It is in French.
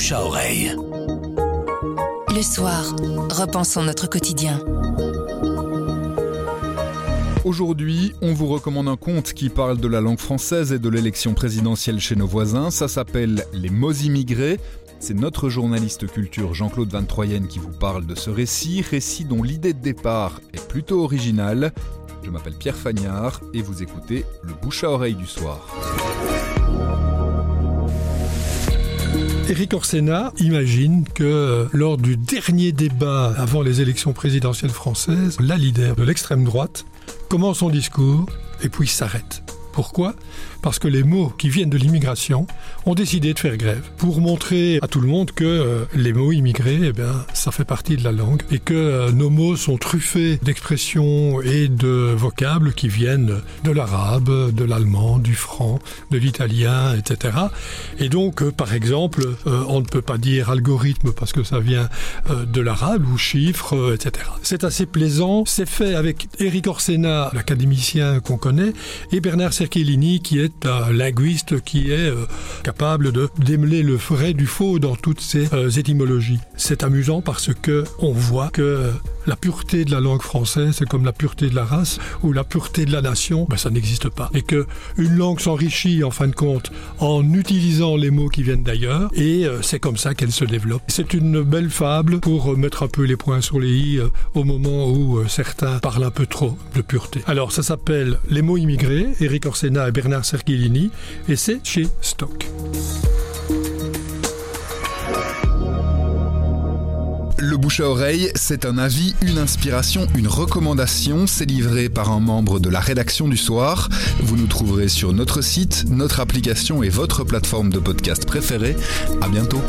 bouche à oreille. Le soir, repensons notre quotidien. Aujourd'hui, on vous recommande un conte qui parle de la langue française et de l'élection présidentielle chez nos voisins. Ça s'appelle Les mots immigrés. C'est notre journaliste culture Jean-Claude Van Troyen qui vous parle de ce récit, récit dont l'idée de départ est plutôt originale. Je m'appelle Pierre Fagnard et vous écoutez le bouche à oreille du soir. Éric Orsena imagine que euh, lors du dernier débat avant les élections présidentielles françaises, la leader de l'extrême droite commence son discours et puis s'arrête. Pourquoi? Parce que les mots qui viennent de l'immigration ont décidé de faire grève pour montrer à tout le monde que euh, les mots immigrés, eh bien, ça fait partie de la langue et que euh, nos mots sont truffés d'expressions et de vocables qui viennent de l'arabe, de l'allemand, du franc, de l'italien, etc. Et donc, euh, par exemple, on ne peut pas dire algorithme parce que ça vient de l'arabe ou chiffre, etc. C'est assez plaisant. C'est fait avec Eric Orsena, l'académicien qu'on connaît, et Bernard Cerchellini, qui est un linguiste qui est euh, capable de démêler le vrai du faux dans toutes ces euh, étymologies. C'est amusant parce que on voit que euh, la pureté de la langue française, c'est comme la pureté de la race ou la pureté de la nation, ben, ça n'existe pas. Et que une langue s'enrichit en fin de compte en utilisant les mots qui viennent d'ailleurs, et c'est comme ça qu'elle se développe. C'est une belle fable pour mettre un peu les points sur les i au moment où certains parlent un peu trop de pureté. Alors ça s'appelle Les mots immigrés, Eric Orsena et Bernard et c'est chez Stock. Le bouche à oreille, c'est un avis, une inspiration, une recommandation. C'est livré par un membre de la rédaction du soir. Vous nous trouverez sur notre site, notre application et votre plateforme de podcast préférée. À bientôt.